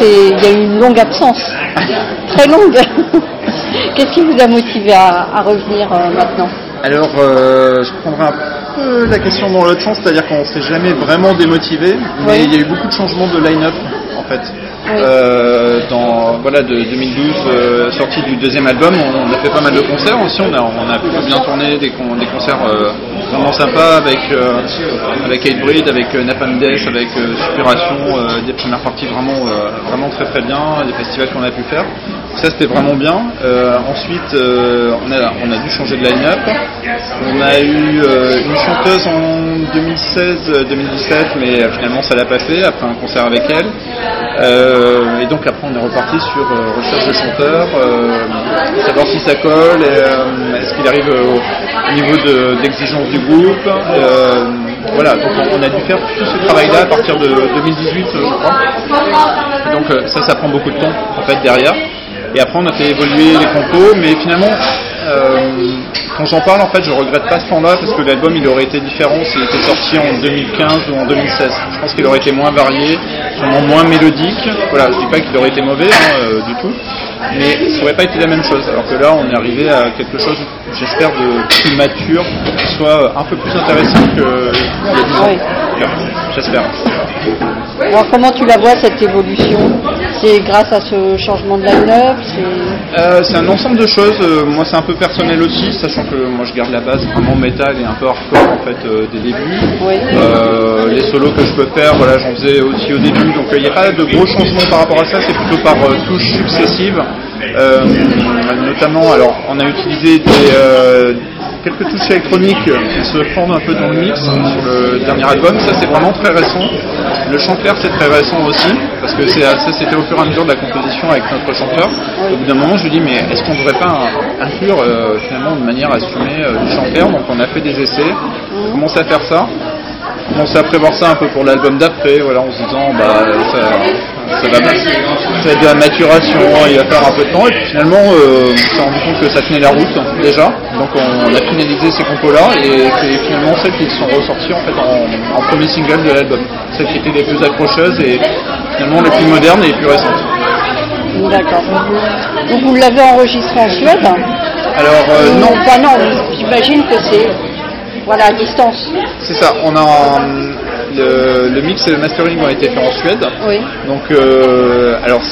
il y a eu une longue absence, très longue. Qu'est-ce qui vous a motivé à, revenir euh, maintenant? Alors, euh, je prendrai un peu la question dans l'autre sens, c'est-à-dire qu'on ne s'est jamais vraiment démotivé, mais il y a eu beaucoup de changements de line-up en fait. Euh, dans voilà de 2012 sortie du deuxième album on, a fait pas mal de concerts aussi on a on bien tourné des, concerts vraiment sympa avec euh, avec Hatebreed, avec euh, Napalm Death, avec euh, Superation, des premières parties vraiment vraiment très très bien, des festivals qu'on a pu faire. Ça c'était vraiment bien. ensuite on a dû changer de line-up. On a eu une chanteuse en 2016-2017, mais finalement ça l'a pas fait après un concert avec elle. et donc après on est reparti sur recherche de chanteurs, savoir si ça colle, est-ce qu'il arrive au, niveau d'exigence du groupe. Euh, voilà, donc on a dû faire tout ce travail-là à partir de 2018, je crois. donc euh, ça, ça prend beaucoup de temps en fait derrière. Et après, on a fait évoluer les compos, mais finalement, euh, quand j'en parle, en fait, je regrette pas ce temps-là parce que l'album il aurait été différent s'il était sorti en 2015 ou en 2016. Je pense qu'il aurait été moins varié, sûrement moins mélodique. Voilà, je dis pas qu'il aurait été mauvais hein, du tout, mais ça aurait pas été la même chose. Alors que là, on est arrivé à quelque chose, j'espère, de plus mature, qui soit un peu plus intéressant que il y a J'espère. Alors, comment tu la vois cette évolution? C'est grâce à ce changement de line-up euh, C'est un ensemble de choses. Euh, moi, c'est un peu personnel aussi, sachant que moi, je garde la base vraiment métal et un peu hardcore en fait euh, des débuts. les solos que je peux faire, voilà, j'en faisais aussi au début, donc il n'y a pas de gros changements par rapport à ça. C'est plutôt par touches successives. notamment, alors, on a utilisé des quelques touches électroniques qui se fondent un peu dans le mix sur le dernier album. Ça, c'est vraiment très récent. Le chant clair, c'est très récent aussi, parce que ça, c'était au fur et à mesure de la composition avec notre chanteur. Au bout d'un moment, je lui dis, mais est-ce qu'on ne devrait pas inclure euh, finalement de manière assumée euh, du chant Donc, on a fait des essais, on commence à faire ça commencé à prévoir ça un peu pour l'album d'après, voilà, en se disant bah ça, ça va ça de la maturation, il va faire un peu de temps, et puis finalement euh, on s'est rendu compte que ça tenait la route déjà, donc on, a finalisé ces compos là, et c'est finalement celles qui sont ressorties en fait en, premier single de l'album, celles qui étaient les plus accrocheuses et finalement les plus modernes et les plus récentes. D'accord. Donc vous l'avez enregistré en Suède? Alors euh, non. Enfin non, j'imagine que c'est voilà, à distance. C'est ça, on a le, mix et le mastering ont été faits en Suède. Oui. Donc, euh, alors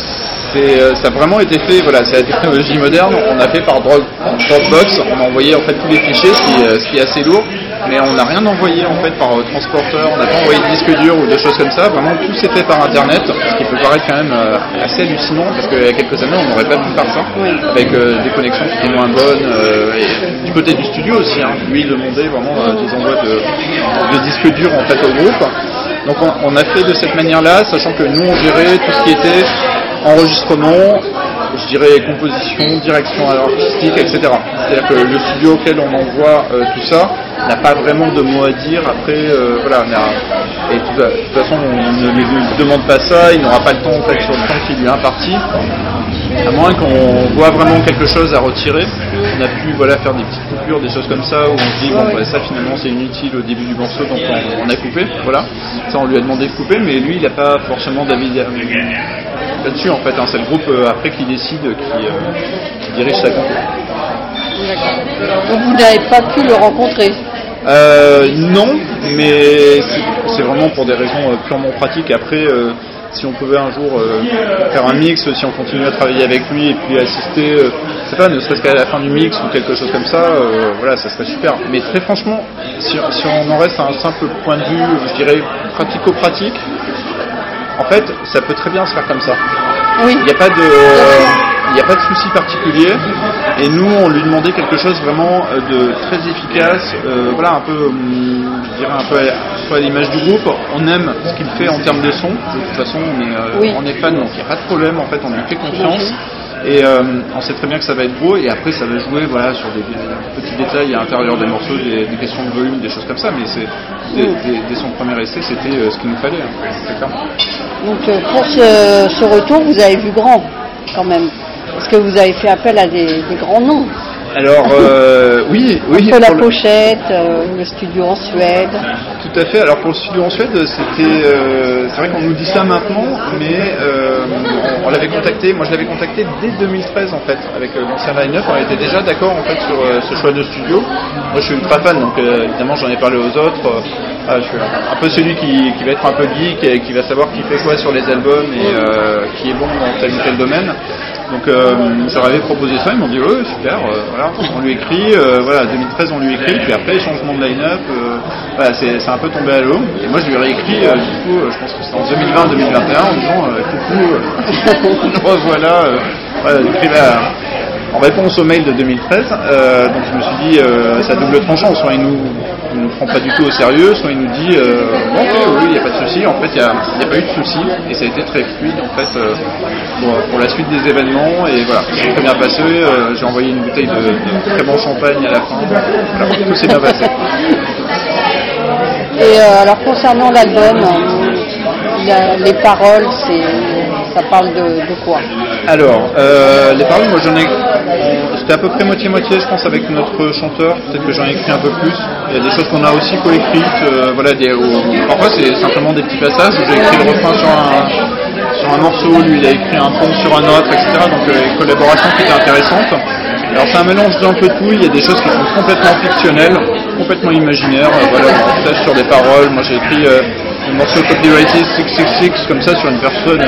euh, ça a vraiment été fait, voilà, c'est la technologie moderne. On a fait par Dropbox, on a envoyé en fait tous les fichiers, ce qui, euh, ce qui est assez lourd. Mais on n'a rien envoyé en fait par transporteur, on n'a pas envoyé de disque dur ou des choses comme ça, vraiment tout s'est fait par internet, ce qui peut paraître quand même euh, assez hallucinant parce qu'il y a quelques années on n'aurait pas pu faire ça, avec euh, des connexions qui étaient moins bonnes, euh, et du côté du studio aussi, hein, lui demandait vraiment des envois de, disques durs en fait au groupe. Donc on, a fait de cette manière-là, sachant que nous on gérait tout ce qui était enregistrement, je dirais composition, direction artistique, etc. C'est-à-dire que le studio auquel on envoie tout ça, n'a pas vraiment de mots à dire. Après, euh, voilà, et de toute façon, on ne lui demande pas ça, il n'aura pas le temps en fait sur le temps qui lui est imparti. À moins qu'on voit vraiment quelque chose à retirer, on a pu voilà, faire des petites coupures, des choses comme ça, où on se dit, bon, bah, ça finalement c'est inutile au début du morceau, donc on, a coupé, voilà. Ça on lui a demandé de couper, mais lui il n'a pas forcément d'avis là-dessus en fait. Hein. C'est le groupe euh, après qui décide, qui, euh, dirige sa compo. Donc vous n'avez pas pu le rencontrer euh, Non, mais c'est vraiment pour des raisons euh, purement pratiques. Après, euh, si on pouvait un jour faire un mix, si on continue à travailler avec lui et puis assister, c'est pas, ne serait-ce qu'à la fin du mix ou quelque chose comme ça, voilà, ça serait super. Mais très franchement, si, si, on en reste à un simple point de vue, je dirais pratico-pratique, en fait, ça peut très bien se faire comme ça. Oui. Il n'y a pas de, il n'y a pas de souci particulier. Et nous, on lui demandait quelque chose vraiment euh, de très efficace, euh, voilà, un peu, hum, je dirais un peu à, l'image du groupe. On aime ce qu'il fait en termes de son. De toute façon, on est, euh, on est fan, donc il n'y a pas de problème. En fait, on lui fait confiance. Et on sait très bien que ça va être beau, et après ça va jouer voilà, sur des, petits détails à l'intérieur des morceaux, des, questions de volume, des choses comme ça, mais c'est dès, son premier essai, c'était ce qu'il nous fallait, hein, Donc pour ce, ce, retour, vous avez vu grand quand même. Parce que vous avez fait appel à des, grands noms. Alors euh, oui, oui. Pour la pochette, euh, le studio en Suède. Tout à fait. Alors pour le studio en Suède, c'était, euh, c'est vrai qu'on nous dit ça maintenant, mais l'avait contacté, moi je l'avais contacté dès 2013 en fait, avec l'ancien line-up. On était déjà d'accord en fait sur ce choix de studio. Moi je suis ultra fan, donc évidemment j'en ai parlé aux autres. Ah, je suis un peu celui qui, va être un peu geek et qui va savoir qui fait quoi sur les albums et qui est bon dans tel ou tel domaine. Donc euh, je proposé ça, ils m'ont dit ouais super, euh, voilà, on lui écrit, euh, voilà 2013 on lui écrit, puis après changement de line-up, voilà, c'est un peu tombé à l'eau. Et moi je lui ai réécrit du coup, je pense que c'était en 2020-2021 en disant coucou, revoilà, voilà, en réponse au mail de 2013. donc je me suis dit c'est à double tranchant, soit il nous nous prend pas du tout au sérieux, soit il nous dit euh, bon, oui, il n'y a pas de souci. En fait, il n'y a, pas eu de souci et ça a été très fluide en fait euh, pour, la suite des événements et voilà, c'est très bien passé. Euh, j'ai envoyé une bouteille de, très bon champagne à la fin. Voilà, tout s'est bien passé. Et alors concernant l'album, les paroles, ça parle de, quoi Alors, les paroles, moi j'en ai c'était à peu près moitié-moitié, je pense, avec notre chanteur. Peut-être que j'en ai écrit un peu plus. Il y a des choses qu'on a aussi coécrites. Euh, voilà, des, parfois, c'est simplement des petits passages où j'ai écrit le refrain sur un, sur un morceau, lui, il a écrit un pont sur un autre, etc. Donc, euh, une collaboration qui était intéressante. Alors, c'est un mélange d'un peu tout. Il y a des choses qui sont complètement fictionnelles, complètement imaginaires. Euh, voilà, on partage sur des paroles. Moi, j'ai écrit un morceau Copyrighted 666 comme ça sur une personne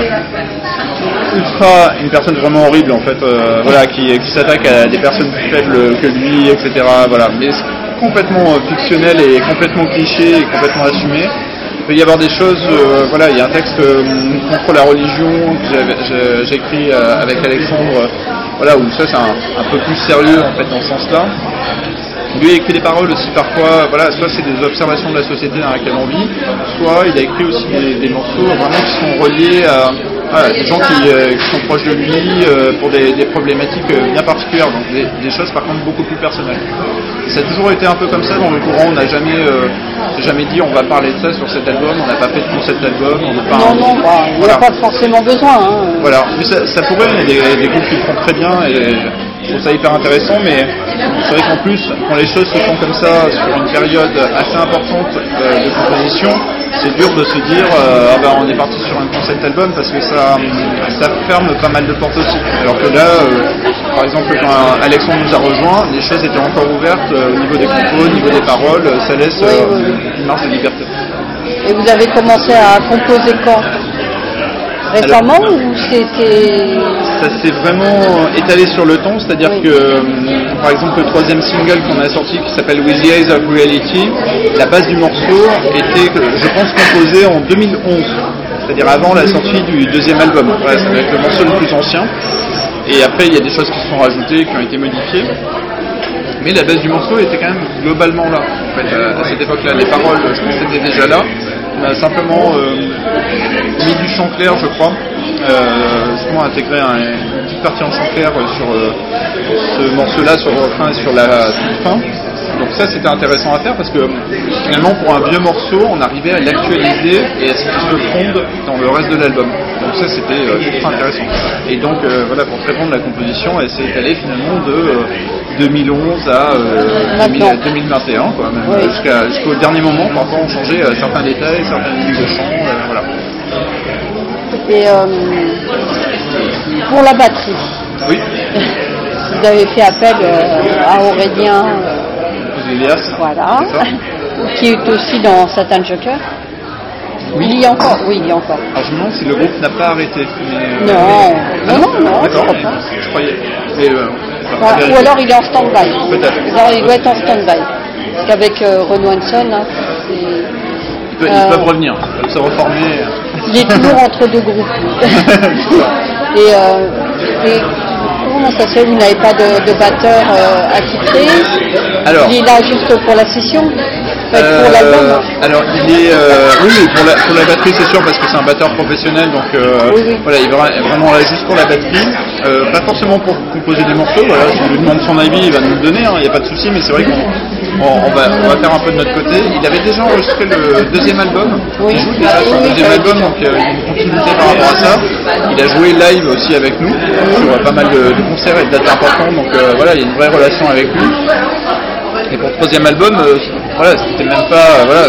ultra une personne vraiment horrible en fait euh, voilà qui, qui s'attaque à des personnes plus faibles que lui etc voilà. Mais complètement euh, fictionnel et complètement cliché et complètement assumé. Il peut y avoir des choses euh, voilà il y a un texte contre la religion que j'ai écrit avec Alexandre voilà où ça c'est un, un, peu plus sérieux en fait dans ce sens là lui a écrit des paroles aussi parfois, voilà, soit c'est des observations de la société dans laquelle on vit, soit il a écrit aussi des, morceaux vraiment qui sont reliés à, des gens euh, qui, sont proches de lui euh, pour des, problématiques euh, bien particulières, donc des, choses par contre beaucoup plus personnelles. ça a toujours été un peu comme ça dans le courant, on n'a jamais, jamais dit on va parler de ça sur cet album, on n'a pas fait de concept album, on n'a pas... Non, non, bah, il n'y a pas forcément besoin. Hein. Voilà, mais ça, pourrait, il y a des, groupes qui le font très bien et je trouve ça hyper intéressant, mais c'est vrai qu'en plus, quand les choses se font comme ça sur une période assez importante de composition, c'est dur de se dire euh, ah ben, on est parti sur un concept album parce que ça, ça ferme pas mal de portes aussi. Alors que là, euh, par exemple, quand Alexandre nous a rejoint, les choses étaient encore ouvertes au niveau des compos, au niveau des paroles, ça laisse une marge de liberté. Et vous avez commencé à composer quand? Récemment ou c'était Ça s'est vraiment étalé sur le temps, c'est-à-dire que euh, par exemple le troisième single qu'on a sorti qui s'appelle With the Eyes of Reality, la base du morceau était, je pense, composée en 2011, c'est-à-dire avant la sortie du deuxième album. Voilà, ça va être le morceau le plus ancien. Et après il y a des choses qui se sont rajoutées, qui ont été modifiées. Mais la base du morceau était quand même globalement là, en fait, à cette époque-là. Les paroles, je pense, étaient déjà là. On a simplement euh, mis du chant clair, je crois, euh, justement intégré une petite partie en chant clair sur euh, ce morceau-là, sur et sur la toute fin. Donc ça c'était intéressant à faire parce que finalement pour un vieux morceau on arrivait à l'actualiser et à ce qu'il se fonde dans le reste de l'album. Donc ça c'était euh, intéressant. Et donc euh, voilà pour répondre la composition elle s'est étalée finalement de 2011 à 2021 quoi, jusqu'au dernier moment parfois on changeait certains détails, certaines lignes de chant, voilà. Et pour la batterie. Oui. Vous avez fait appel à Aurélien voilà. qui est aussi dans Satan Joker. Oui. Il y a encore, oui, il y a encore. Alors je me demande si le groupe n'a pas arrêté. Euh, non. non, non, non, D'accord, je, croyais. Euh, ou alors il est en stand-by. Peut-être. il doit être en stand-by. Parce qu'avec euh, Renaud Hanson, là, ils, peuvent, revenir, ils peuvent se reformer. Il est toujours entre deux groupes. et, et comment ça se fait Vous n'avez pas de, batteur euh, attitré Alors, Il est là juste pour la session? Pour euh, Alors, il est. Euh, oui, pour la, pour la batterie, c'est sûr, parce que c'est un batteur professionnel, donc euh, voilà, il est vraiment là juste pour la batterie. pas forcément pour composer des morceaux, voilà, si on lui demande son avis, il va nous le donner, hein, il n'y a pas de souci, mais c'est vrai qu'on on, va, on va faire un peu de notre côté. Il avait déjà enregistré le deuxième album, il joue déjà sur le deuxième album, donc il y a une continuité par rapport à ça. Il a joué live aussi avec nous, sur pas mal de, concerts et de dates importantes, donc voilà, il y a une vraie relation avec lui. Et pour le troisième album, euh, voilà, c'était même pas. Voilà,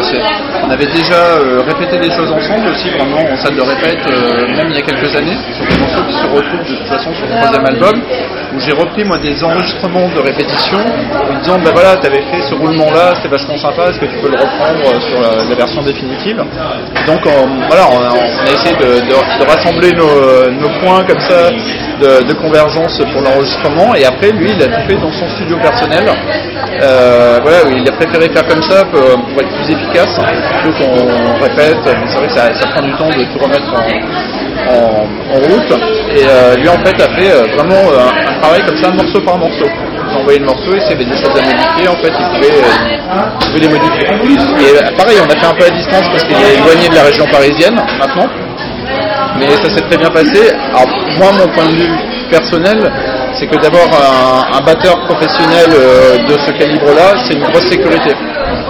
on avait déjà euh, répété des choses ensemble aussi, vraiment en salle de répète, euh, même il y a quelques années, sur des morceaux qui se retrouvent de toute façon sur le troisième album, où j'ai repris moi des enregistrements de répétition, en disant bah voilà, t'avais fait ce roulement là, c'était vachement sympa, est-ce que tu peux le reprendre sur la, version définitive? Donc voilà, on a, essayé de, rassembler nos, points comme ça de, convergence pour l'enregistrement, et après lui il a tout fait dans son studio personnel. Euh, voilà, il a préféré faire comme ça pour, être plus efficace, plutôt qu'on répète, c'est vrai ça, prend du temps de tout remettre en, route. Et euh, lui en fait a fait euh, vraiment un, travail comme ça, morceau par morceau. Envoyé le morceau et s'il avait des choses à en fait il pouvait, les modifier. Et pareil, on a fait un peu à distance parce qu'il est éloigné de la région parisienne maintenant. Mais ça s'est très bien passé. Alors moi mon point de vue personnel, c'est que d'abord un, batteur professionnel euh, de ce calibre-là, c'est une grosse sécurité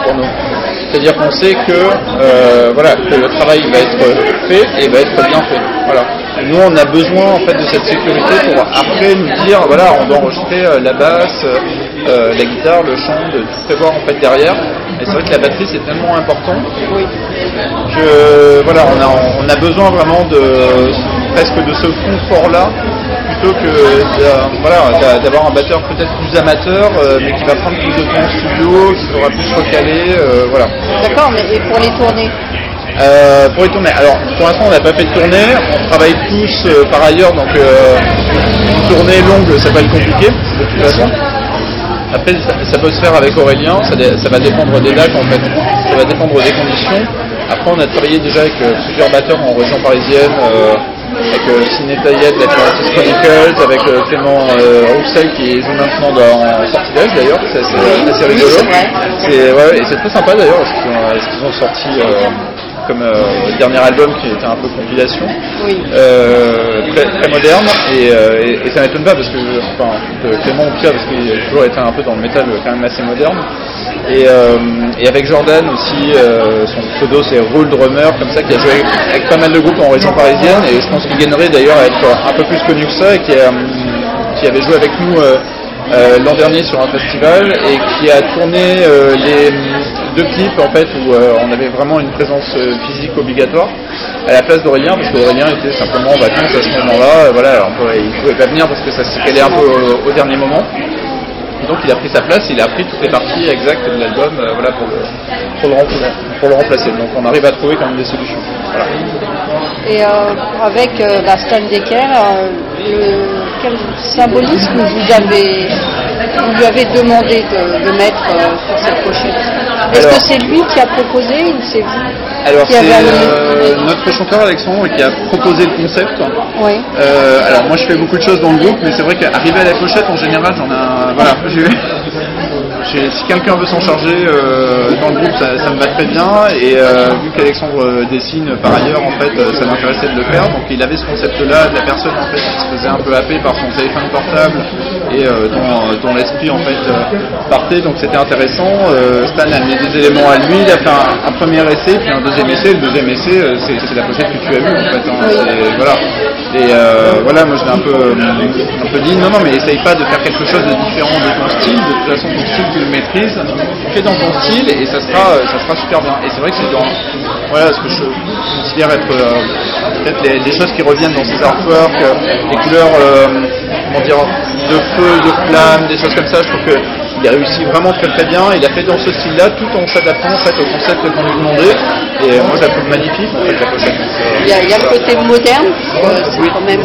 pour nous. C'est-à-dire qu'on sait que, euh, voilà, que le travail va être fait et va être bien fait. Voilà. nous, on a besoin en fait de cette sécurité pour après nous dire, voilà, on doit enregistrer euh, la basse, la guitare, le chant, de tout prévoir en fait derrière. Et c'est vrai que la batterie c'est tellement important que voilà, on a, on a besoin vraiment de presque de ce confort-là plutôt que voilà, d'avoir un batteur peut-être plus amateur, euh, mais qui va prendre plus de temps en studio, qui sera plus recalé, euh, voilà. D'accord, mais et pour les tournées euh, pour les tournées, alors pour l'instant on n'a pas fait de tournée, on travaille tous par ailleurs, donc une tournée longue ça va être compliqué de toute façon. Après ça, peut se faire avec Aurélien, ça, ça, va dépendre des dates en fait, ça va dépendre des conditions. Après on a travaillé déjà avec plusieurs batteurs en région parisienne avec euh, Ciné Taillette, la Chronicles, avec euh, Clément euh, Roussel qui joue maintenant dans Sortilège d'ailleurs, c'est assez, rigolo. c'est ouais, et c'est très sympa d'ailleurs ce qu'ils ont, sorti comme le dernier album qui était un peu compilation, très, moderne et, ça m'étonne pas parce que enfin, Clément Pia parce qu'il a toujours été un peu dans le métal quand même assez moderne. Euh, et, avec Jordan aussi, euh, son pseudo c'est Roule Drummer, comme ça, qui a joué avec pas mal de groupes en région parisienne, et je pense qu'il gagnerait d'ailleurs à être un peu plus connu que ça, et qui, qui avait joué avec nous euh, l'an dernier sur un festival, et qui a tourné les deux clips en fait où on avait vraiment une présence physique obligatoire à la place d'Aurélien, parce qu'Aurélien était simplement en vacances à ce moment-là, voilà, il pouvait pas venir parce que ça s'est calé un peu au dernier moment donc il a pris sa place, il a pris toutes les parties exactes de l'album euh, voilà, pour, le, remplacer. Donc on arrive à trouver quand même des solutions. Et euh, avec euh, Stan Decker, quel symbolisme vous avez vous lui avez demandé de, mettre sur cette pochette? Est-ce que c'est lui qui a proposé ou c'est vous alors c'est notre chanteur Alexandre qui a proposé le concept. Oui. alors moi je fais beaucoup de choses dans le groupe, mais c'est vrai qu'arriver à la pochette en général j'en ai voilà, si quelqu'un veut s'en charger euh, dans le groupe, ça, me va très bien. Et euh, vu qu'Alexandre euh, dessine par ailleurs, en fait, ça m'intéressait de le faire. Donc il avait ce concept-là de la personne en fait qui se faisait un peu happer par son téléphone portable et dont, l'esprit en fait partait. Donc c'était intéressant. Stan a mis des éléments à lui. Il a fait un, premier essai, puis un deuxième essai. Le deuxième essai, c'est la pochette que tu as vue en fait. Hein. voilà. Et voilà, moi je l'ai un peu, un peu dit non, non, mais essaye pas de faire quelque chose de différent de ton style. De toute façon, ton style tu le maîtrises, fais dans ton style et ça sera, ça sera super bien. Et c'est vrai que c'est dans voilà, ce que je considère être euh, peut-être les, choses qui reviennent dans ces artworks, euh, les couleurs, euh, comment dire, de feu, de flamme, des choses comme ça. Je trouve que il a réussi vraiment très très bien. Il a fait dans ce style-là, tout en s'adaptant en fait au concept qu'on lui demandait. Et moi, je la trouve magnifique en fait, la pochette. Il y, a, il y a le côté moderne, c'est quand même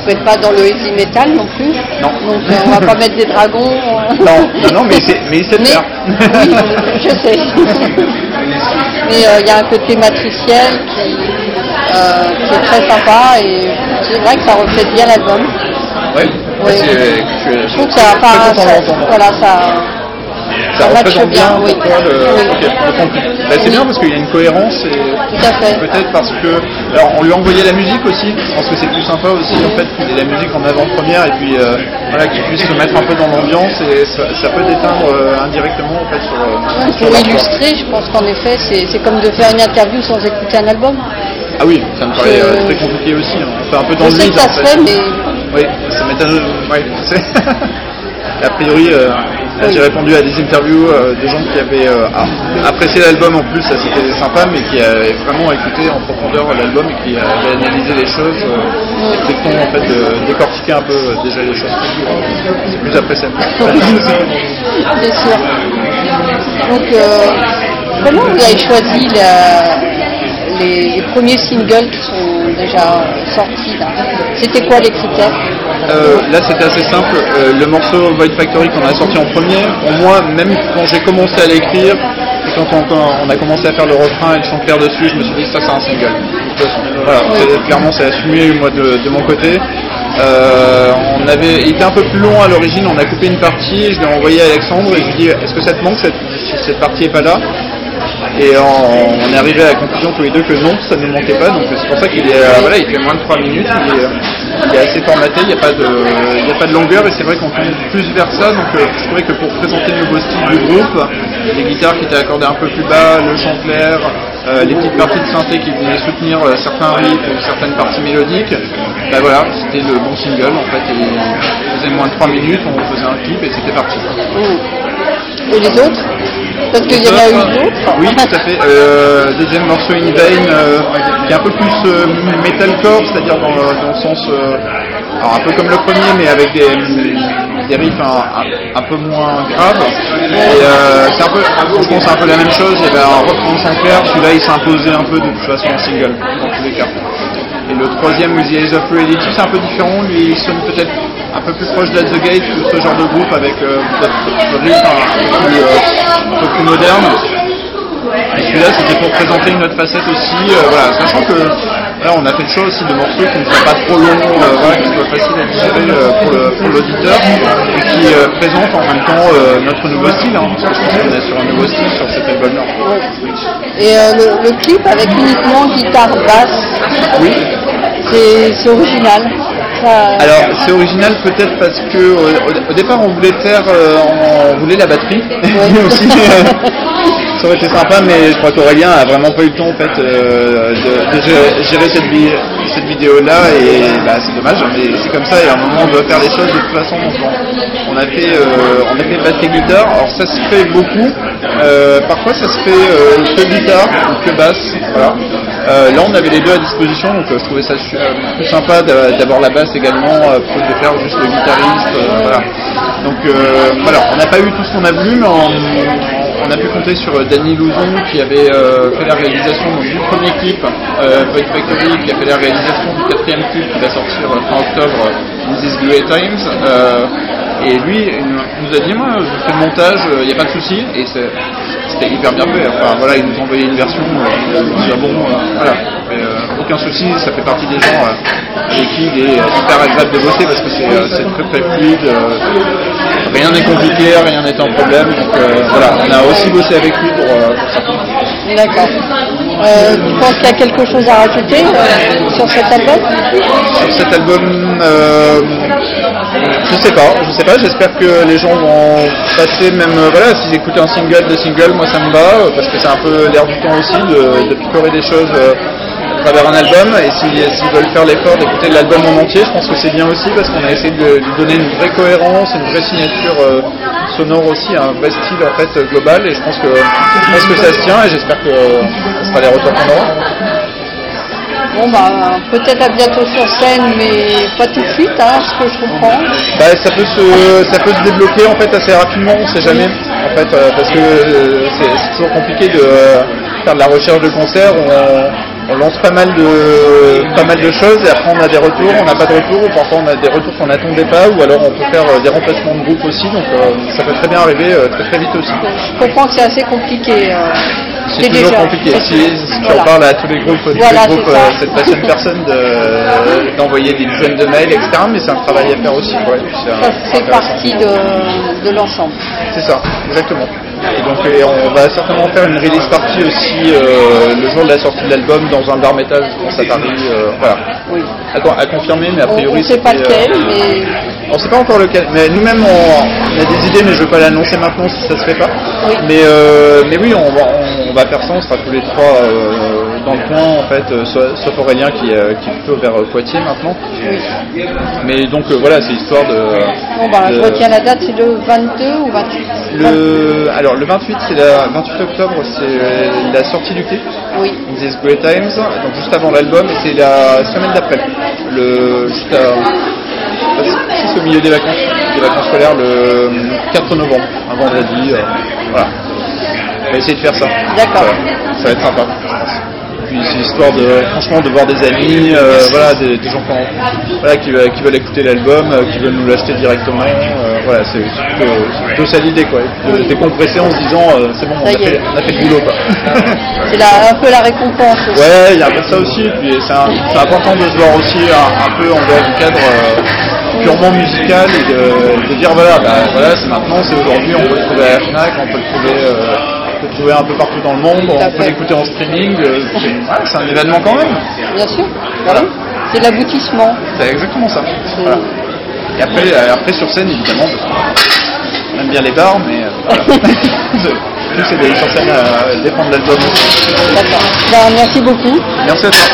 vous n'êtes pas dans le heavy metal non plus. Non. Donc euh, on va pas mettre des dragons. Euh. Non, non, mais, mais il sait le faire. Oui, je sais. mais euh, il y a un côté matriciel qui, qui, est très sympa et c'est vrai que ça reflète bien l'album. Oui. Oui. Je trouve que ça, pas, ça, voilà, ça ça, représente bien, oui. Bah, c'est bien parce qu'il y a une cohérence et peut-être parce que alors on lui a envoyé la musique aussi. Je pense que c'est plus sympa aussi en fait qu'il ait la musique en avant-première et puis euh, voilà qu'il puisse se mettre un peu dans l'ambiance et ça, peut déteindre euh, indirectement en fait sur. Euh, pour illustrer, je pense qu'en effet c'est comme de faire une interview sans écouter un album. Ah oui, ça me paraît très compliqué aussi. Hein. Fait un peu dans je sais que ça se fait, mais. Oui, ça m'étonne. Ouais, a priori, J'ai répondu à des interviews de gens qui avaient apprécié l'album en plus, ça c'était sympa, mais qui avaient vraiment écouté en profondeur l'album et qui avaient analysé les choses, qui en fait de décortiquer un peu déjà les choses. C'est plus appréciable. C'est sûr. Donc, comment vous avez choisi les, premiers singles qui sont déjà sortis là C'était quoi les critères euh, là c'était assez simple, euh, le morceau Void Factory qu'on a sorti en premier, pour moi, même quand j'ai commencé à l'écrire, et quand on, a commencé à faire le refrain et le chant clair dessus, je me suis dit ça c'est un single. Voilà, clairement c'est assumé moi de, mon côté. Euh, on avait été un peu plus long à l'origine, on a coupé une partie, je l'ai envoyé à Alexandre et je lui ai dit est-ce que ça te manque cette, cette partie est pas là? Et on, est arrivé à la conclusion tous les deux que non, ça ne manquait pas. Donc c'est pour ça qu'il est, euh, voilà, il fait moins de 3 minutes, il est, assez formaté, il n'y a, pas de, a pas de longueur et c'est vrai qu'on tourne plus vers ça. Donc euh, je trouvais que pour présenter le nouveau style du groupe, les guitares qui étaient accordées un peu plus bas, le chant clair, euh, les petites parties de synthé qui venaient soutenir certains riffs ou certaines parties mélodiques, bah voilà, c'était le bon single en fait. Et il faisait moins de 3 minutes, on faisait un clip et c'était parti. Et les autres? Parce qu'il y en a eu d'autres Oui, tout à fait. Euh, deuxième morceau In Vain, euh, qui est un peu plus euh, metalcore, c'est-à-dire dans, le sens. alors un peu comme le premier, mais avec des, des riffs un, peu moins graves. Et c'est un peu, je pense c'est un peu la même chose. Y avait un refrain sans clair, celui-là il s'est imposé un peu de toute façon en single, dans tous les cas. Et le troisième, Eyes of Reality, c'est un peu différent. Lui, il sonne peut-être un peu plus proche d'At The Gate que ce genre de groupe avec euh, rythme un, peu euh, un peu plus moderne. Et celui-là, c'était pour présenter une autre facette aussi, euh, voilà, sachant que là, on a fait le choix aussi de morceaux qui ne soient pas trop longs, euh, voilà, qui soient faciles à digérer euh, pour l'auditeur, et qui présentent en même temps notre nouveau style, hein, parce que je pense qu'on est sur un nouveau style sur cet album-là. Et le, le, clip avec uniquement guitare basse, oui. c'est original. Alors c'est original peut-être parce que au, départ on voulait faire, on voulait la batterie aussi. ça aurait été sympa, mais je crois qu'Aurélien a vraiment pas eu le temps en fait euh, de, gérer cette, vidéo-là et bah, c'est dommage, mais c'est comme ça et à un moment on doit faire les choses de toute façon. on, a fait, euh, on a fait batterie guitare, alors ça se fait beaucoup. Euh, parfois ça se fait que guitare ou que basse, voilà. là on avait les deux à disposition, donc je trouvais ça plus sympa d'avoir la basse également plutôt que de faire juste le guitariste, voilà. Donc voilà, on n'a pas eu tout ce qu'on a voulu, mais on a pu compter sur euh, Danny Louzon qui avait euh, fait la réalisation du premier clip, euh, Factory, qui a fait la réalisation du quatrième clip qui va sortir fin octobre, These Great Times. et lui, il nous a dit, moi, je fais le montage, il n'y a pas de souci, et c'était hyper bien fait. Enfin voilà, il nous a envoyé une version, bon, voilà. Aucun souci, ça fait partie des gens avec qui il est hyper agréable de bosser parce que c'est très très fluide rien n'est compliqué, rien n'est un problème. Donc euh, voilà, on a aussi bossé avec lui pour, euh, ça. D'accord. Euh, tu penses qu'il y a quelque chose à rajouter sur cet album? Sur cet album, je sais pas, je sais pas. J'espère que les gens vont passer même, voilà, s'ils écoutent un single, deux singles, moi ça me va parce que c'est un peu l'air du temps aussi de, de picorer des choses travers un album et s'ils veulent faire l'effort d'écouter l'album en entier, je pense que c'est bien aussi parce qu'on a essayé de lui donner une vraie cohérence, une vraie signature euh, sonore aussi, un vrai style en fait global et je pense que, que ça se tient et j'espère que ce sera les retours qu'on aura. Bon bah peut-être à bientôt sur scène mais pas tout de suite hein, ce que je comprends. Bah, ça peut se ça peut se débloquer en fait assez rapidement, on sait jamais en fait euh, parce que euh, c'est toujours compliqué de faire de la recherche de concert on lance pas mal de pas mal de choses et après on a des retours, on n'a pas de retours, ou parfois on a des retours qu'on n'attendait pas, ou alors on peut faire euh, des remplacements de groupe aussi, donc euh, ça peut très bien arriver euh, très très vite aussi. Je comprends que c'est assez compliqué. C'est toujours compliqué. Si, tu en parles à tous les groupes, tous les groupes cette passionne personne d'envoyer des dizaines de mails, etc. Mais c'est un travail à faire aussi. ça fait partie de, de l'ensemble. C'est ça, exactement. Et donc on va certainement faire une release party aussi euh, le jour de la sortie de l'album dans un bar métal, je pense à Paris. Euh, voilà. Oui. À, confirmer, mais a priori. On ne sait pas lequel, euh, mais. On sait pas encore lequel. Mais nous-mêmes, on, a des idées, mais je ne veux pas l'annoncer maintenant si ça se fait pas. Oui. Mais, mais oui, on va, on va ça, on sera tous les trois dans le coin en fait, sauf, sauf Aurélien qui, qui est plutôt vers Poitiers maintenant. Mais donc voilà, c'est histoire de. Bon bah, je retiens la date, c'est le 22 ou 28 le, alors le 28 c'est la 28 octobre, c'est la sortie du clip. Oui. These Great Times, donc juste avant l'album, et c'est la semaine d'après, le juste à, au milieu des vacances, des vacances scolaires, le 4 novembre, un vendredi. Euh, voilà. On va essayer de faire ça. D'accord. Ça, va être sympa. Puis c'est l'histoire de, franchement, de voir des amis, euh, voilà, des, gens voilà, qui, qui, veulent écouter l'album, euh, qui veulent nous l'acheter directement. voilà, c'est plutôt, ça l'idée, quoi. De décompresser en se disant, c'est bon, on a, fait, on a, fait, le boulot, quoi. c'est un peu la récompense. Aussi. Ouais, il y a un peu ça aussi. Puis c'est important de se voir aussi un, un peu en dehors du cadre purement musical et de, dire voilà, bah, voilà c'est maintenant, c'est aujourd'hui, on peut le trouver à la FNAC, on peut le trouver, euh, peut trouver un peu partout dans le monde, on peut l'écouter en streaming, euh, c'est un événement quand même. Bien sûr, voilà. c'est l'aboutissement. C'est exactement ça. Voilà. Et après, euh, après sur scène évidemment, on aime bien les bars, mais voilà. c'est d'aller sur scène à défendre l'album D'accord. Ben, merci beaucoup. Merci à toi.